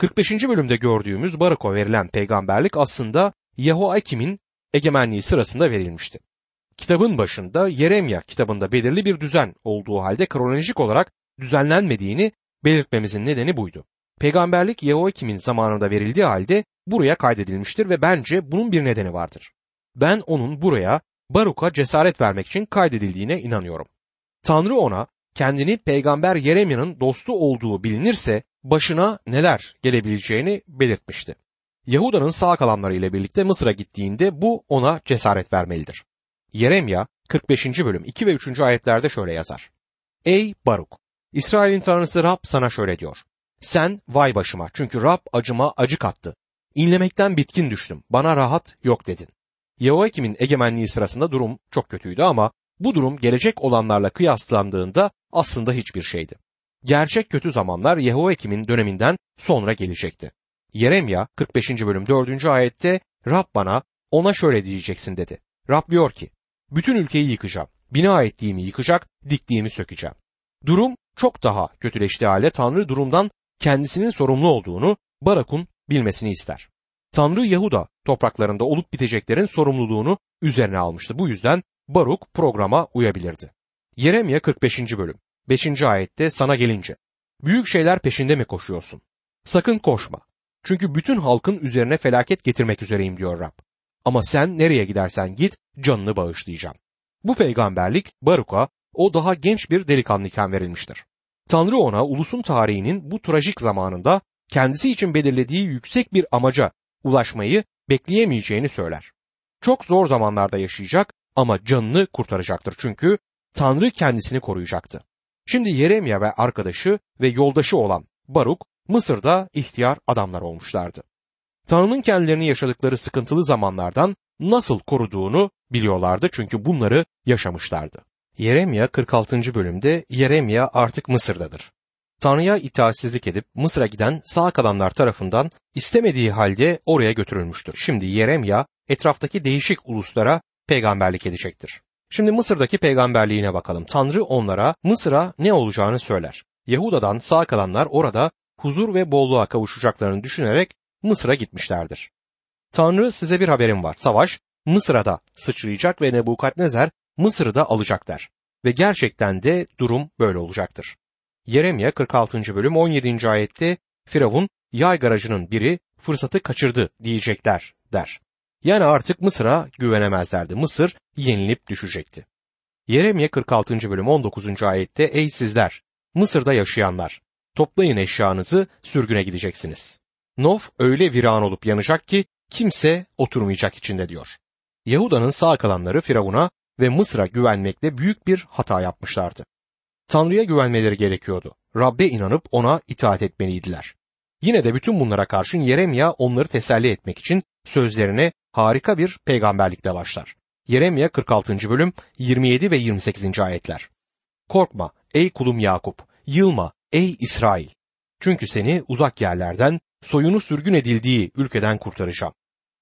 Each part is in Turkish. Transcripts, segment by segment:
45. bölümde gördüğümüz Baruk'a verilen peygamberlik aslında Yehoakim'in egemenliği sırasında verilmişti. Kitabın başında Yeremya kitabında belirli bir düzen olduğu halde kronolojik olarak düzenlenmediğini belirtmemizin nedeni buydu. Peygamberlik Yehoakim'in zamanında verildiği halde buraya kaydedilmiştir ve bence bunun bir nedeni vardır. Ben onun buraya Baruk'a cesaret vermek için kaydedildiğine inanıyorum. Tanrı ona kendini peygamber Yeremya'nın dostu olduğu bilinirse başına neler gelebileceğini belirtmişti. Yahuda'nın sağ kalanları ile birlikte Mısır'a gittiğinde bu ona cesaret vermelidir. Yeremya 45. bölüm 2 ve 3. ayetlerde şöyle yazar. Ey Baruk! İsrail'in tanrısı Rab sana şöyle diyor. Sen vay başıma çünkü Rab acıma acı kattı. İnlemekten bitkin düştüm. Bana rahat yok dedin. Yehoiakim'in egemenliği sırasında durum çok kötüydü ama bu durum gelecek olanlarla kıyaslandığında aslında hiçbir şeydi. Gerçek kötü zamanlar Yehoiakim'in döneminden sonra gelecekti. Yeremya 45. bölüm 4. ayette Rab bana ona şöyle diyeceksin dedi. Rab diyor ki bütün ülkeyi yıkacağım. Bina ettiğimi yıkacak, diktiğimi sökeceğim. Durum çok daha kötüleştiği halde Tanrı durumdan kendisinin sorumlu olduğunu Barak'un bilmesini ister. Tanrı Yahuda topraklarında olup biteceklerin sorumluluğunu üzerine almıştı. Bu yüzden Baruk programa uyabilirdi. Yeremya 45. bölüm 5. ayette sana gelince büyük şeyler peşinde mi koşuyorsun? Sakın koşma. Çünkü bütün halkın üzerine felaket getirmek üzereyim diyor Rab. Ama sen nereye gidersen git canını bağışlayacağım. Bu peygamberlik Baruk'a o daha genç bir delikanlıyken verilmiştir. Tanrı ona ulusun tarihinin bu trajik zamanında kendisi için belirlediği yüksek bir amaca ulaşmayı bekleyemeyeceğini söyler. Çok zor zamanlarda yaşayacak ama canını kurtaracaktır çünkü Tanrı kendisini koruyacaktı. Şimdi Yeremya ve arkadaşı ve yoldaşı olan Baruk Mısır'da ihtiyar adamlar olmuşlardı. Tanrı'nın kendilerini yaşadıkları sıkıntılı zamanlardan nasıl koruduğunu biliyorlardı çünkü bunları yaşamışlardı. Yeremya 46. bölümde Yeremya artık Mısır'dadır. Tanrı'ya itaatsizlik edip Mısır'a giden sağ kalanlar tarafından istemediği halde oraya götürülmüştür. Şimdi Yeremya etraftaki değişik uluslara peygamberlik edecektir. Şimdi Mısır'daki peygamberliğine bakalım. Tanrı onlara Mısır'a ne olacağını söyler. Yahuda'dan sağ kalanlar orada huzur ve bolluğa kavuşacaklarını düşünerek Mısır'a gitmişlerdir. Tanrı size bir haberim var. Savaş Mısır'a da sıçrayacak ve Nebukadnezer Mısır'ı da alacak der. Ve gerçekten de durum böyle olacaktır. Yeremya 46. bölüm 17. ayette Firavun yay garajının biri fırsatı kaçırdı diyecekler der. Yani artık Mısır'a güvenemezlerdi. Mısır yenilip düşecekti. Yeremye 46. bölüm 19. ayette Ey sizler! Mısır'da yaşayanlar! Toplayın eşyanızı sürgüne gideceksiniz. Nof öyle viran olup yanacak ki kimse oturmayacak içinde diyor. Yahuda'nın sağ kalanları Firavun'a ve Mısır'a güvenmekle büyük bir hata yapmışlardı. Tanrı'ya güvenmeleri gerekiyordu. Rabbe inanıp ona itaat etmeliydiler. Yine de bütün bunlara karşın Yeremya onları teselli etmek için sözlerine harika bir peygamberlikle başlar. Yeremya 46. bölüm 27 ve 28. ayetler. Korkma ey kulum Yakup, yılma ey İsrail. Çünkü seni uzak yerlerden, soyunu sürgün edildiği ülkeden kurtaracağım.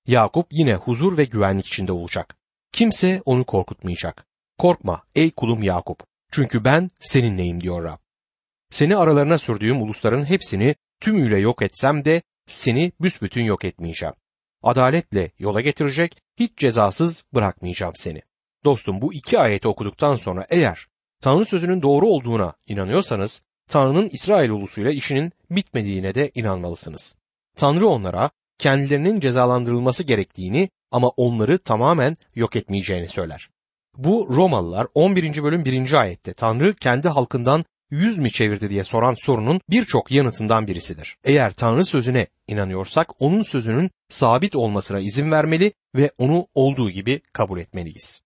Yakup yine huzur ve güvenlik içinde olacak. Kimse onu korkutmayacak. Korkma ey kulum Yakup. Çünkü ben seninleyim diyor Rab. Seni aralarına sürdüğüm ulusların hepsini tümüyle yok etsem de seni büsbütün yok etmeyeceğim. Adaletle yola getirecek, hiç cezasız bırakmayacağım seni. Dostum bu iki ayeti okuduktan sonra eğer Tanrı sözünün doğru olduğuna inanıyorsanız Tanrı'nın İsrail ulusuyla işinin bitmediğine de inanmalısınız. Tanrı onlara kendilerinin cezalandırılması gerektiğini ama onları tamamen yok etmeyeceğini söyler. Bu Romalılar 11. bölüm 1. ayette Tanrı kendi halkından yüz mü çevirdi diye soran sorunun birçok yanıtından birisidir. Eğer Tanrı sözüne inanıyorsak onun sözünün sabit olmasına izin vermeli ve onu olduğu gibi kabul etmeliyiz.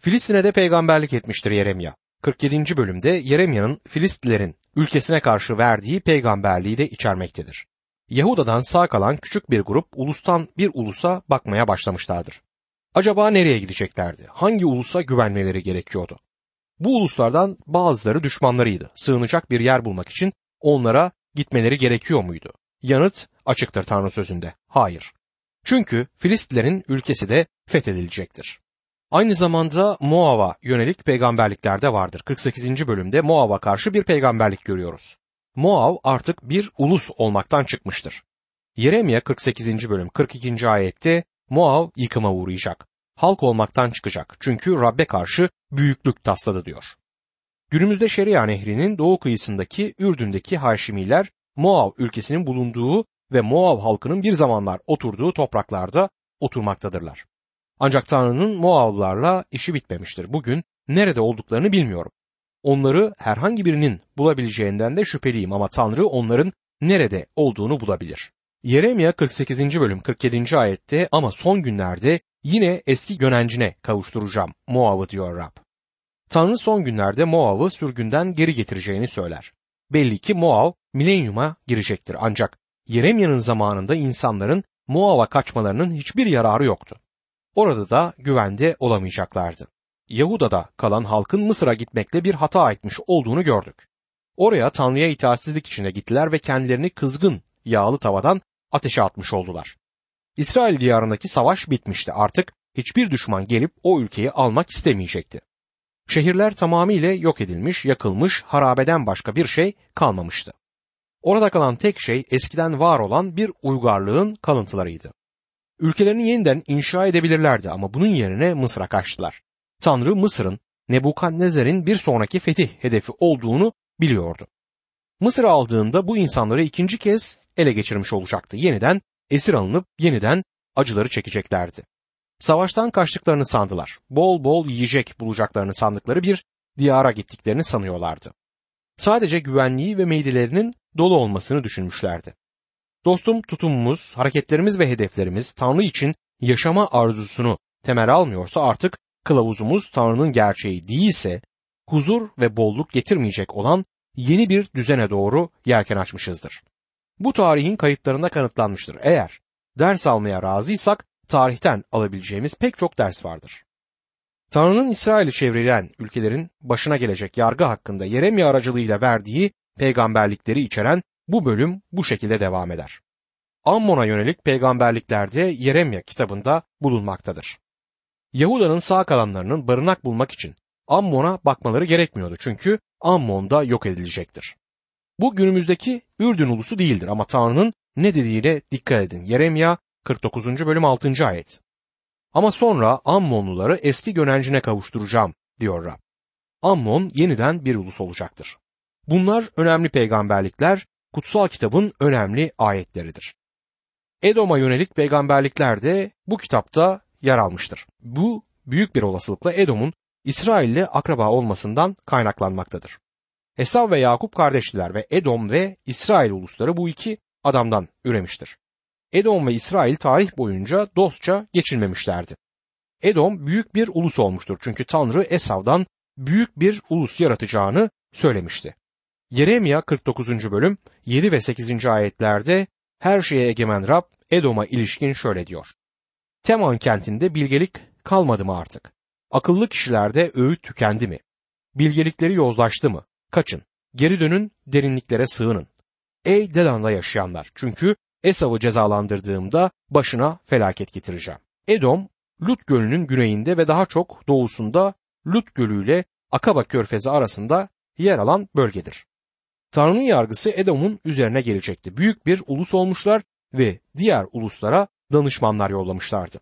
Filistin'e de peygamberlik etmiştir Yeremya. 47. bölümde Yeremya'nın Filistlilerin ülkesine karşı verdiği peygamberliği de içermektedir. Yahuda'dan sağ kalan küçük bir grup ulustan bir ulusa bakmaya başlamışlardır. Acaba nereye gideceklerdi? Hangi ulusa güvenmeleri gerekiyordu? Bu uluslardan bazıları düşmanlarıydı. Sığınacak bir yer bulmak için onlara gitmeleri gerekiyor muydu? Yanıt açıktır Tanrı sözünde. Hayır. Çünkü Filistlilerin ülkesi de fethedilecektir. Aynı zamanda Moab'a yönelik peygamberlikler de vardır. 48. bölümde Moab'a karşı bir peygamberlik görüyoruz. Moav artık bir ulus olmaktan çıkmıştır. Yeremye 48. bölüm 42. ayette Moav yıkıma uğrayacak. Halk olmaktan çıkacak. Çünkü Rabbe karşı büyüklük tasladı diyor. Günümüzde Şeria Nehri'nin doğu kıyısındaki Ürdün'deki Haşimiler Moav ülkesinin bulunduğu ve Moav halkının bir zamanlar oturduğu topraklarda oturmaktadırlar. Ancak Tanrı'nın Moavlarla işi bitmemiştir. Bugün nerede olduklarını bilmiyorum. Onları herhangi birinin bulabileceğinden de şüpheliyim ama Tanrı onların nerede olduğunu bulabilir. Yeremya 48. bölüm 47. ayette ama son günlerde yine eski gönencine kavuşturacağım Moav'ı diyor Rab. Tanrı son günlerde Moav'ı sürgünden geri getireceğini söyler. Belli ki Moav milenyuma girecektir ancak Yeremya'nın zamanında insanların Moav'a kaçmalarının hiçbir yararı yoktu. Orada da güvende olamayacaklardı. Yahuda'da kalan halkın Mısır'a gitmekle bir hata etmiş olduğunu gördük. Oraya Tanrı'ya itaatsizlik içinde gittiler ve kendilerini kızgın yağlı tavadan ateşe atmış oldular. İsrail diyarındaki savaş bitmişti. Artık hiçbir düşman gelip o ülkeyi almak istemeyecekti. Şehirler tamamıyla yok edilmiş, yakılmış, harabeden başka bir şey kalmamıştı. Orada kalan tek şey eskiden var olan bir uygarlığın kalıntılarıydı. Ülkelerini yeniden inşa edebilirlerdi ama bunun yerine Mısır'a kaçtılar. Tanrı Mısır'ın Nebukadnezer'in bir sonraki fetih hedefi olduğunu biliyordu. Mısır aldığında bu insanları ikinci kez ele geçirmiş olacaktı. Yeniden esir alınıp yeniden acıları çekeceklerdi. Savaştan kaçtıklarını sandılar. Bol bol yiyecek bulacaklarını sandıkları bir diyara gittiklerini sanıyorlardı. Sadece güvenliği ve meydelerinin dolu olmasını düşünmüşlerdi. Dostum tutumumuz, hareketlerimiz ve hedeflerimiz Tanrı için yaşama arzusunu temel almıyorsa artık kılavuzumuz Tanrı'nın gerçeği değilse huzur ve bolluk getirmeyecek olan yeni bir düzene doğru yelken açmışızdır. Bu tarihin kayıtlarında kanıtlanmıştır. Eğer ders almaya razıysak tarihten alabileceğimiz pek çok ders vardır. Tanrı'nın İsrail'i çevreleyen ülkelerin başına gelecek yargı hakkında Yeremya aracılığıyla verdiği peygamberlikleri içeren bu bölüm bu şekilde devam eder. Ammon'a yönelik peygamberliklerde Yeremya kitabında bulunmaktadır. Yahuda'nın sağ kalanlarının barınak bulmak için Ammon'a bakmaları gerekmiyordu çünkü Ammon da yok edilecektir. Bu günümüzdeki Ürdün ulusu değildir ama Tanrı'nın ne dediğine dikkat edin. Yeremya 49. bölüm 6. ayet. Ama sonra Ammonluları eski gönencine kavuşturacağım diyor Rab. Ammon yeniden bir ulus olacaktır. Bunlar önemli peygamberlikler, kutsal kitabın önemli ayetleridir. Edom'a yönelik peygamberlikler de bu kitapta yer almıştır. Bu büyük bir olasılıkla Edom'un İsrail'le akraba olmasından kaynaklanmaktadır. Esav ve Yakup kardeştiler ve Edom ve İsrail ulusları bu iki adamdan üremiştir. Edom ve İsrail tarih boyunca dostça geçinmemişlerdi. Edom büyük bir ulus olmuştur çünkü Tanrı Esav'dan büyük bir ulus yaratacağını söylemişti. Yeremya 49. bölüm 7 ve 8. ayetlerde her şeye egemen Rab Edom'a ilişkin şöyle diyor. Teman kentinde bilgelik kalmadı mı artık? Akıllı kişilerde öğüt tükendi mi? Bilgelikleri yozlaştı mı? Kaçın, geri dönün, derinliklere sığının. Ey Dedan'da yaşayanlar, çünkü Esav'ı cezalandırdığımda başına felaket getireceğim. Edom, Lut Gölü'nün güneyinde ve daha çok doğusunda Lut Gölü ile Akaba Körfezi arasında yer alan bölgedir. Tanrı'nın yargısı Edom'un üzerine gelecekti. Büyük bir ulus olmuşlar ve diğer uluslara danışmanlar yollamışlardı.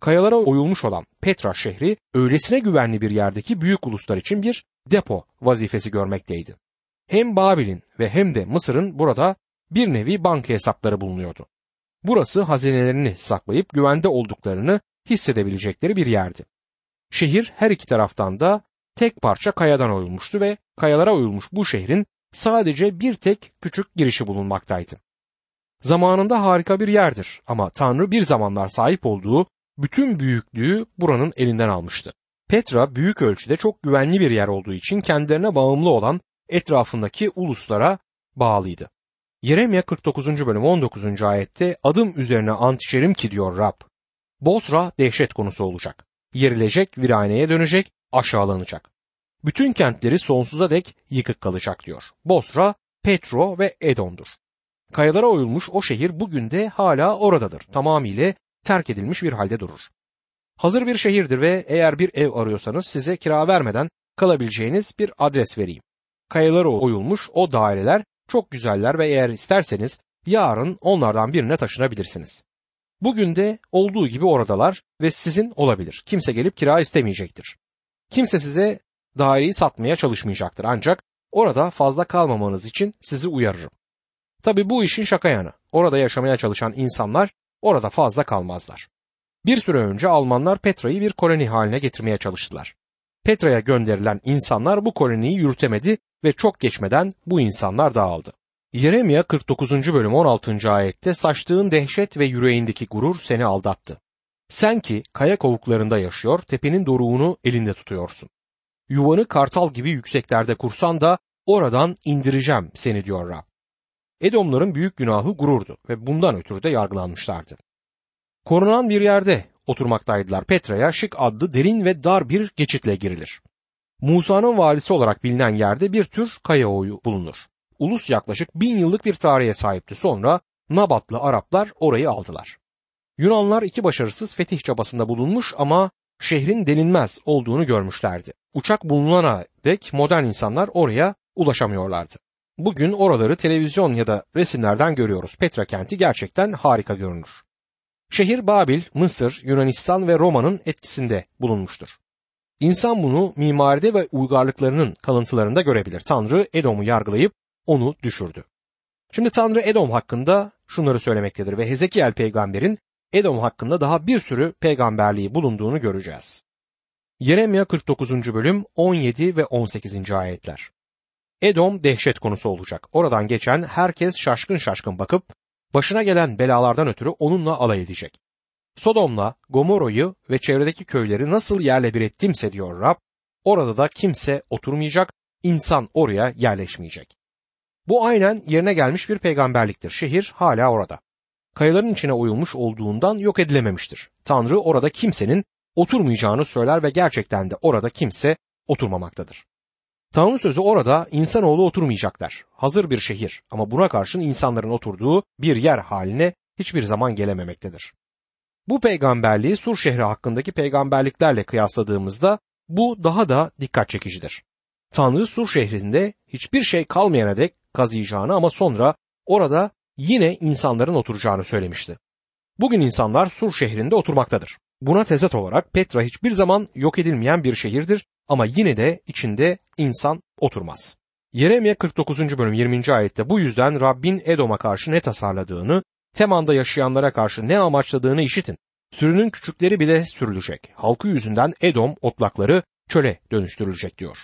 Kayalara oyulmuş olan Petra şehri öylesine güvenli bir yerdeki büyük uluslar için bir depo vazifesi görmekteydi. Hem Babil'in ve hem de Mısır'ın burada bir nevi banka hesapları bulunuyordu. Burası hazinelerini saklayıp güvende olduklarını hissedebilecekleri bir yerdi. Şehir her iki taraftan da tek parça kayadan oyulmuştu ve kayalara oyulmuş bu şehrin sadece bir tek küçük girişi bulunmaktaydı. Zamanında harika bir yerdir ama Tanrı bir zamanlar sahip olduğu bütün büyüklüğü buranın elinden almıştı. Petra büyük ölçüde çok güvenli bir yer olduğu için kendilerine bağımlı olan etrafındaki uluslara bağlıydı. Yeremya 49. bölüm 19. ayette adım üzerine ant içerim ki diyor Rab. Bosra dehşet konusu olacak. Yerilecek, viraneye dönecek, aşağılanacak. Bütün kentleri sonsuza dek yıkık kalacak diyor. Bosra, Petro ve Edom'dur. Kayalara oyulmuş o şehir bugün de hala oradadır. Tamamıyla terk edilmiş bir halde durur. Hazır bir şehirdir ve eğer bir ev arıyorsanız size kira vermeden kalabileceğiniz bir adres vereyim. Kayalara oyulmuş o daireler çok güzeller ve eğer isterseniz yarın onlardan birine taşınabilirsiniz. Bugün de olduğu gibi oradalar ve sizin olabilir. Kimse gelip kira istemeyecektir. Kimse size daireyi satmaya çalışmayacaktır ancak orada fazla kalmamanız için sizi uyarırım. Tabi bu işin şaka yanı. Orada yaşamaya çalışan insanlar orada fazla kalmazlar. Bir süre önce Almanlar Petra'yı bir koloni haline getirmeye çalıştılar. Petra'ya gönderilen insanlar bu koloniyi yürütemedi ve çok geçmeden bu insanlar dağıldı. Yeremya 49. bölüm 16. ayette saçtığın dehşet ve yüreğindeki gurur seni aldattı. Sen ki kaya kovuklarında yaşıyor, tepenin doruğunu elinde tutuyorsun. Yuvanı kartal gibi yükseklerde kursan da oradan indireceğim seni diyor Rab. Edomların büyük günahı gururdu ve bundan ötürü de yargılanmışlardı. Korunan bir yerde oturmaktaydılar. Petra'ya şık adlı derin ve dar bir geçitle girilir. Musa'nın valisi olarak bilinen yerde bir tür kaya oyu bulunur. Ulus yaklaşık bin yıllık bir tarihe sahipti. Sonra Nabatlı Araplar orayı aldılar. Yunanlar iki başarısız fetih çabasında bulunmuş ama şehrin delinmez olduğunu görmüşlerdi. Uçak bulunana dek modern insanlar oraya ulaşamıyorlardı. Bugün oraları televizyon ya da resimlerden görüyoruz. Petra kenti gerçekten harika görünür. Şehir Babil, Mısır, Yunanistan ve Roma'nın etkisinde bulunmuştur. İnsan bunu mimaride ve uygarlıklarının kalıntılarında görebilir. Tanrı Edom'u yargılayıp onu düşürdü. Şimdi Tanrı Edom hakkında şunları söylemektedir ve Hezekiel peygamberin Edom hakkında daha bir sürü peygamberliği bulunduğunu göreceğiz. Yeremya 49. bölüm 17 ve 18. ayetler. Edom dehşet konusu olacak. Oradan geçen herkes şaşkın şaşkın bakıp başına gelen belalardan ötürü onunla alay edecek. Sodom'la Gomorra'yı ve çevredeki köyleri nasıl yerle bir ettimse diyor Rab, orada da kimse oturmayacak, insan oraya yerleşmeyecek. Bu aynen yerine gelmiş bir peygamberliktir. Şehir hala orada. Kayaların içine oyulmuş olduğundan yok edilememiştir. Tanrı orada kimsenin oturmayacağını söyler ve gerçekten de orada kimse oturmamaktadır. Tanrı sözü orada insanoğlu oturmayacaklar. Hazır bir şehir ama buna karşın insanların oturduğu bir yer haline hiçbir zaman gelememektedir. Bu peygamberliği Sur şehri hakkındaki peygamberliklerle kıyasladığımızda bu daha da dikkat çekicidir. Tanrı Sur şehrinde hiçbir şey kalmayana dek kazıyacağını ama sonra orada yine insanların oturacağını söylemişti. Bugün insanlar Sur şehrinde oturmaktadır. Buna tezat olarak Petra hiçbir zaman yok edilmeyen bir şehirdir ama yine de içinde insan oturmaz. Yeremye 49. bölüm 20. ayette bu yüzden Rabbin Edom'a karşı ne tasarladığını, Teman'da yaşayanlara karşı ne amaçladığını işitin. Sürünün küçükleri bile sürülecek. Halkı yüzünden Edom otlakları çöle dönüştürülecek diyor.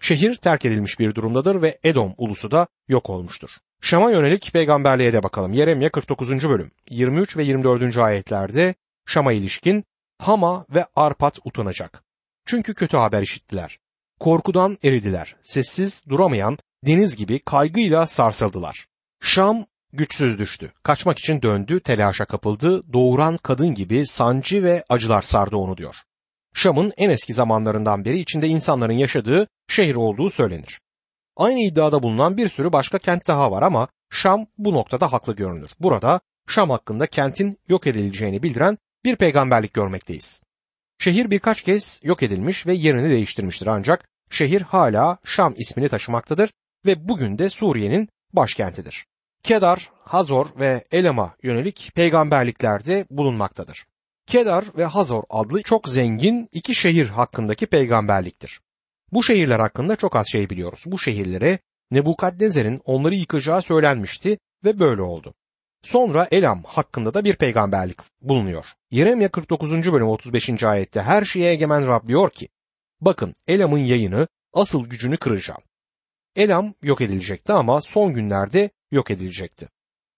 Şehir terk edilmiş bir durumdadır ve Edom ulusu da yok olmuştur. Şam'a yönelik peygamberliğe de bakalım. Yeremye 49. bölüm 23 ve 24. ayetlerde Şam'a ilişkin Hama ve Arpat utanacak. Çünkü kötü haber işittiler. Korkudan eridiler. Sessiz duramayan deniz gibi kaygıyla sarsıldılar. Şam güçsüz düştü. Kaçmak için döndü, telaşa kapıldı, doğuran kadın gibi sancı ve acılar sardı onu diyor. Şam'ın en eski zamanlarından beri içinde insanların yaşadığı şehir olduğu söylenir. Aynı iddiada bulunan bir sürü başka kent daha var ama Şam bu noktada haklı görünür. Burada Şam hakkında kentin yok edileceğini bildiren bir peygamberlik görmekteyiz. Şehir birkaç kez yok edilmiş ve yerini değiştirmiştir ancak şehir hala Şam ismini taşımaktadır ve bugün de Suriye'nin başkentidir. Kedar, Hazor ve Elam'a yönelik peygamberliklerde bulunmaktadır. Kedar ve Hazor adlı çok zengin iki şehir hakkındaki peygamberliktir. Bu şehirler hakkında çok az şey biliyoruz. Bu şehirlere Nebukadnezer'in onları yıkacağı söylenmişti ve böyle oldu. Sonra Elam hakkında da bir peygamberlik bulunuyor. Yeremya 49. bölüm 35. ayette her şeye egemen Rab diyor ki, bakın Elam'ın yayını asıl gücünü kıracağım. Elam yok edilecekti ama son günlerde yok edilecekti.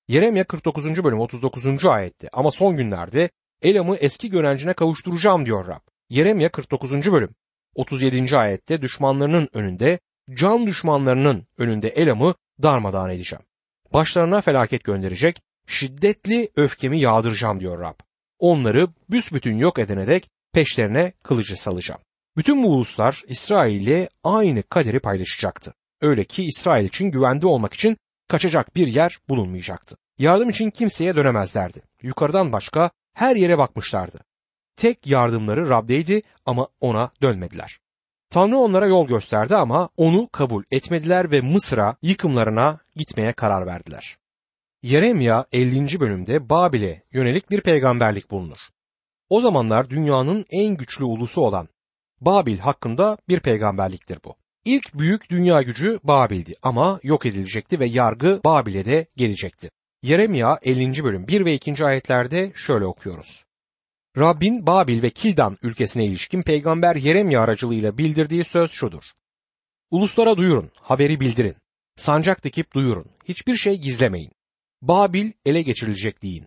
Yeremya 49. bölüm 39. ayette ama son günlerde Elam'ı eski görencine kavuşturacağım diyor Rab. Yeremya 49. bölüm 37. ayette düşmanlarının önünde, can düşmanlarının önünde Elam'ı darmadağın edeceğim. Başlarına felaket gönderecek, şiddetli öfkemi yağdıracağım diyor Rab. Onları büsbütün yok edene dek peşlerine kılıcı salacağım. Bütün bu uluslar İsrail ile aynı kaderi paylaşacaktı. Öyle ki İsrail için güvende olmak için kaçacak bir yer bulunmayacaktı. Yardım için kimseye dönemezlerdi. Yukarıdan başka her yere bakmışlardı. Tek yardımları Rab'deydi ama ona dönmediler. Tanrı onlara yol gösterdi ama onu kabul etmediler ve Mısır'a yıkımlarına gitmeye karar verdiler. Yeremya 50. bölümde Babil'e yönelik bir peygamberlik bulunur. O zamanlar dünyanın en güçlü ulusu olan Babil hakkında bir peygamberliktir bu. İlk büyük dünya gücü Babil'di ama yok edilecekti ve yargı Babil'e de gelecekti. Yeremya 50. bölüm 1 ve 2. ayetlerde şöyle okuyoruz. Rabbin Babil ve Kildan ülkesine ilişkin peygamber Yeremya aracılığıyla bildirdiği söz şudur. Uluslara duyurun, haberi bildirin. Sancak dikip duyurun, hiçbir şey gizlemeyin. Babil ele geçirilecek deyin.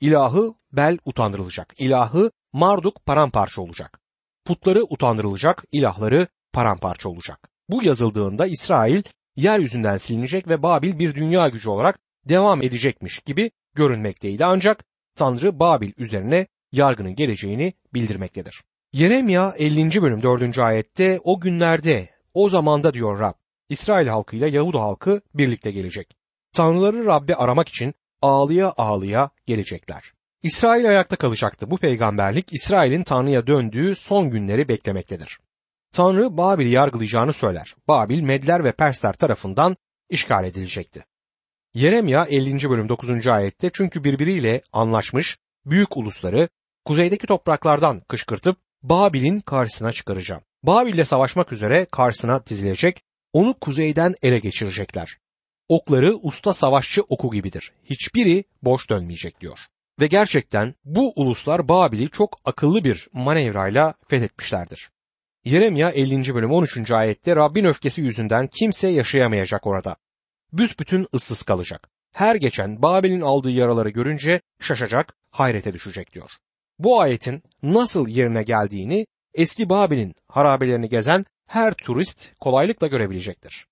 İlahı Bel utandırılacak, ilahı Marduk paramparça olacak. Putları utandırılacak, ilahları paramparça olacak. Bu yazıldığında İsrail yeryüzünden silinecek ve Babil bir dünya gücü olarak devam edecekmiş gibi görünmekteydi. Ancak Tanrı Babil üzerine yargının geleceğini bildirmektedir. Yeremya 50. bölüm 4. ayette o günlerde o zamanda diyor Rab İsrail halkıyla Yahuda halkı birlikte gelecek. Tanrıları Rabbi aramak için ağlıya ağlıya gelecekler. İsrail ayakta kalacaktı. Bu peygamberlik İsrail'in Tanrı'ya döndüğü son günleri beklemektedir. Tanrı Babil'i yargılayacağını söyler. Babil Medler ve Persler tarafından işgal edilecekti. Yeremya 50. bölüm 9. ayette çünkü birbiriyle anlaşmış büyük ulusları kuzeydeki topraklardan kışkırtıp Babil'in karşısına çıkaracağım. Babil'le savaşmak üzere karşısına dizilecek, onu kuzeyden ele geçirecekler. Okları usta savaşçı oku gibidir. Hiçbiri boş dönmeyecek diyor. Ve gerçekten bu uluslar Babil'i çok akıllı bir manevrayla fethetmişlerdir. Yeremya 50. bölüm 13. ayette Rabbin öfkesi yüzünden kimse yaşayamayacak orada. Büsbütün ıssız kalacak. Her geçen Babil'in aldığı yaraları görünce şaşacak, hayrete düşecek diyor. Bu ayetin nasıl yerine geldiğini eski Babil'in harabelerini gezen her turist kolaylıkla görebilecektir.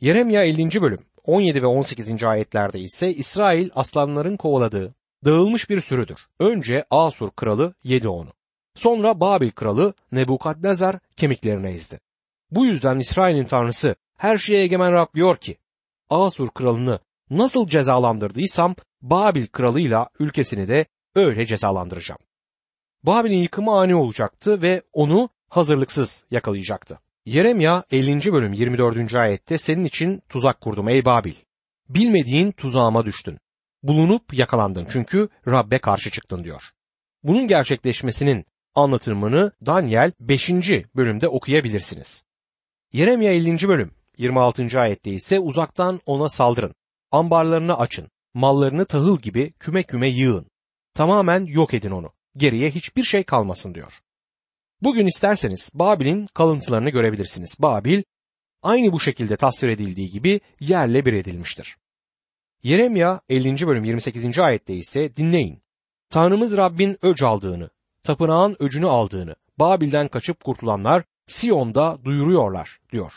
Yeremya 50. bölüm 17 ve 18. ayetlerde ise İsrail aslanların kovaladığı dağılmış bir sürüdür. Önce Asur kralı yedi onu. Sonra Babil kralı Nebukadnezar kemiklerine ezdi. Bu yüzden İsrail'in tanrısı her şeye egemen Rab diyor ki Asur kralını nasıl cezalandırdıysam Babil kralıyla ülkesini de öyle cezalandıracağım. Babil'in yıkımı ani olacaktı ve onu hazırlıksız yakalayacaktı. Yeremya 50. bölüm 24. ayette senin için tuzak kurdum ey Babil. Bilmediğin tuzağıma düştün. Bulunup yakalandın çünkü Rabbe karşı çıktın diyor. Bunun gerçekleşmesinin anlatımını Daniel 5. bölümde okuyabilirsiniz. Yeremya 50. bölüm 26. ayette ise uzaktan ona saldırın. Ambarlarını açın. Mallarını tahıl gibi küme küme yığın. Tamamen yok edin onu. Geriye hiçbir şey kalmasın diyor. Bugün isterseniz Babil'in kalıntılarını görebilirsiniz. Babil aynı bu şekilde tasvir edildiği gibi yerle bir edilmiştir. Yeremya 50. bölüm 28. ayette ise dinleyin. Tanrımız Rabbin öc aldığını, tapınağın öcünü aldığını, Babil'den kaçıp kurtulanlar Siyon'da duyuruyorlar diyor.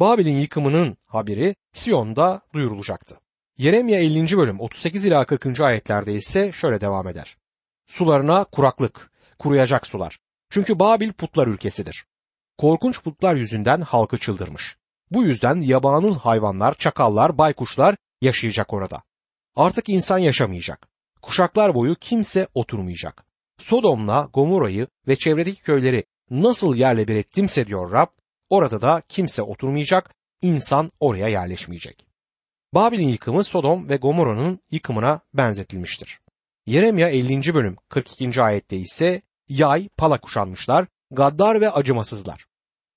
Babil'in yıkımının haberi Siyon'da duyurulacaktı. Yeremya 50. bölüm 38 ila 40. ayetlerde ise şöyle devam eder. Sularına kuraklık, kuruyacak sular. Çünkü Babil putlar ülkesidir. Korkunç putlar yüzünden halkı çıldırmış. Bu yüzden yabanıl hayvanlar, çakallar, baykuşlar yaşayacak orada. Artık insan yaşamayacak. Kuşaklar boyu kimse oturmayacak. Sodom'la Gomorra'yı ve çevredeki köyleri nasıl yerle bir ettimse diyor Rab, orada da kimse oturmayacak, insan oraya yerleşmeyecek. Babil'in yıkımı Sodom ve Gomorra'nın yıkımına benzetilmiştir. Yeremya 50. bölüm 42. ayette ise yay, pala kuşanmışlar, gaddar ve acımasızlar.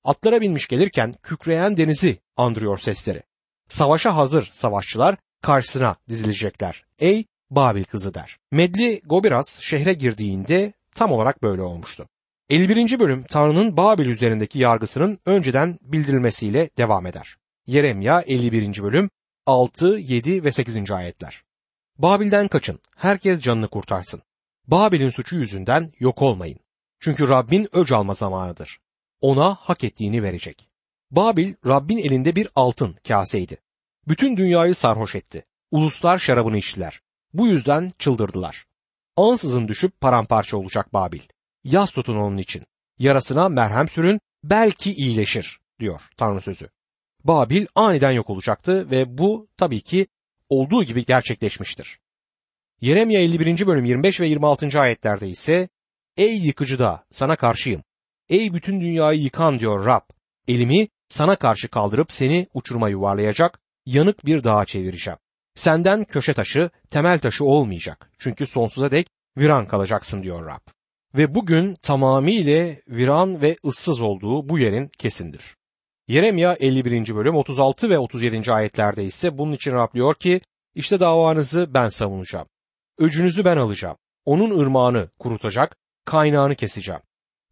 Atlara binmiş gelirken kükreyen denizi andırıyor sesleri. Savaşa hazır savaşçılar karşısına dizilecekler. Ey Babil kızı der. Medli Gobiras şehre girdiğinde tam olarak böyle olmuştu. 51. bölüm Tanrı'nın Babil üzerindeki yargısının önceden bildirilmesiyle devam eder. Yeremya 51. bölüm 6, 7 ve 8. ayetler. Babil'den kaçın, herkes canını kurtarsın. Babil'in suçu yüzünden yok olmayın. Çünkü Rabbin öc alma zamanıdır. Ona hak ettiğini verecek. Babil Rabbin elinde bir altın kaseydi. Bütün dünyayı sarhoş etti. Uluslar şarabını içtiler. Bu yüzden çıldırdılar. Ansızın düşüp paramparça olacak Babil. Yaz tutun onun için. Yarasına merhem sürün belki iyileşir diyor Tanrı sözü. Babil aniden yok olacaktı ve bu tabii ki olduğu gibi gerçekleşmiştir. Yeremya 51. bölüm 25 ve 26. ayetlerde ise Ey yıkıcı da sana karşıyım. Ey bütün dünyayı yıkan diyor Rab. Elimi sana karşı kaldırıp seni uçuruma yuvarlayacak, yanık bir dağa çevireceğim. Senden köşe taşı, temel taşı olmayacak. Çünkü sonsuza dek viran kalacaksın diyor Rab. Ve bugün tamamıyla viran ve ıssız olduğu bu yerin kesindir. Yeremya 51. bölüm 36 ve 37. ayetlerde ise bunun için Rab diyor ki işte davanızı ben savunacağım. Öcünüzü ben alacağım. Onun ırmağını kurutacak, kaynağını keseceğim.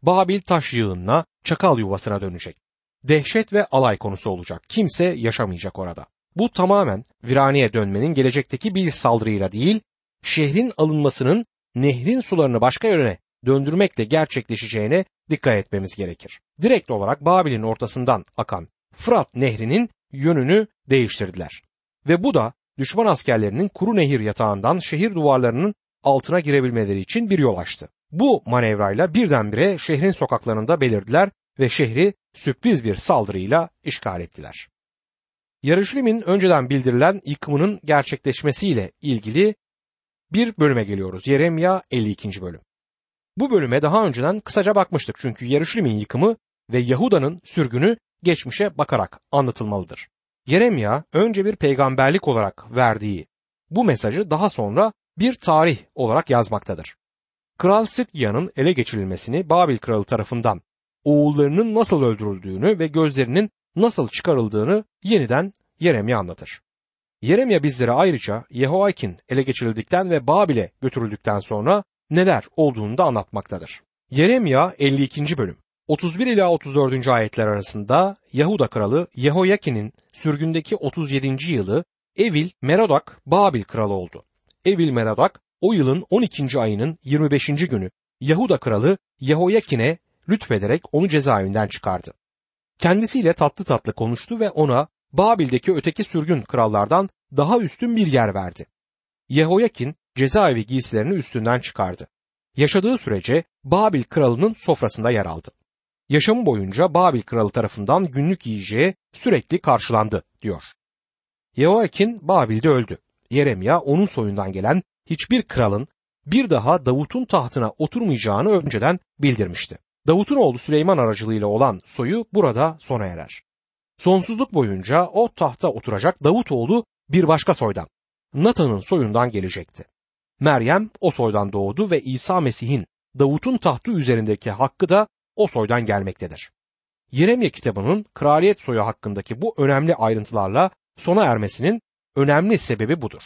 Babil taş yığınına, çakal yuvasına dönecek. Dehşet ve alay konusu olacak. Kimse yaşamayacak orada. Bu tamamen viraniye dönmenin gelecekteki bir saldırıyla değil, şehrin alınmasının nehrin sularını başka yöne döndürmekle gerçekleşeceğine dikkat etmemiz gerekir. Direkt olarak Babil'in ortasından akan Fırat nehrinin yönünü değiştirdiler. Ve bu da düşman askerlerinin kuru nehir yatağından şehir duvarlarının altına girebilmeleri için bir yol açtı. Bu manevrayla birdenbire şehrin sokaklarında belirdiler ve şehri sürpriz bir saldırıyla işgal ettiler. Yarışlim'in önceden bildirilen yıkımının gerçekleşmesiyle ilgili bir bölüme geliyoruz. Yeremya 52. bölüm. Bu bölüme daha önceden kısaca bakmıştık çünkü Yarışlim'in yıkımı ve Yahuda'nın sürgünü geçmişe bakarak anlatılmalıdır. Yeremya önce bir peygamberlik olarak verdiği bu mesajı daha sonra bir tarih olarak yazmaktadır. Kral Sitya'nın ele geçirilmesini Babil kralı tarafından oğullarının nasıl öldürüldüğünü ve gözlerinin nasıl çıkarıldığını yeniden Yeremya anlatır. Yeremya bizlere ayrıca Yehoakin ele geçirildikten ve Babil'e götürüldükten sonra neler olduğunu da anlatmaktadır. Yeremya 52. bölüm 31 ila 34. ayetler arasında Yahuda kralı Yehoyakin'in sürgündeki 37. yılı Evil Merodak Babil kralı oldu. Evil Merodak o yılın 12. ayının 25. günü Yahuda kralı Yehoyakin'e lütfederek onu cezaevinden çıkardı. Kendisiyle tatlı tatlı konuştu ve ona Babil'deki öteki sürgün krallardan daha üstün bir yer verdi. Yehoyakin cezaevi giysilerini üstünden çıkardı. Yaşadığı sürece Babil kralının sofrasında yer aldı. Yaşamı boyunca Babil kralı tarafından günlük yiyeceği sürekli karşılandı diyor. Yehoyakin Babil'de öldü. Yeremya onun soyundan gelen hiçbir kralın bir daha Davut'un tahtına oturmayacağını önceden bildirmişti. Davut'un oğlu Süleyman aracılığıyla olan soyu burada sona erer. Sonsuzluk boyunca o tahta oturacak Davut oğlu bir başka soydan, Natan'ın soyundan gelecekti. Meryem o soydan doğdu ve İsa Mesih'in Davut'un tahtı üzerindeki hakkı da o soydan gelmektedir. Yeremye kitabının kraliyet soyu hakkındaki bu önemli ayrıntılarla sona ermesinin önemli sebebi budur.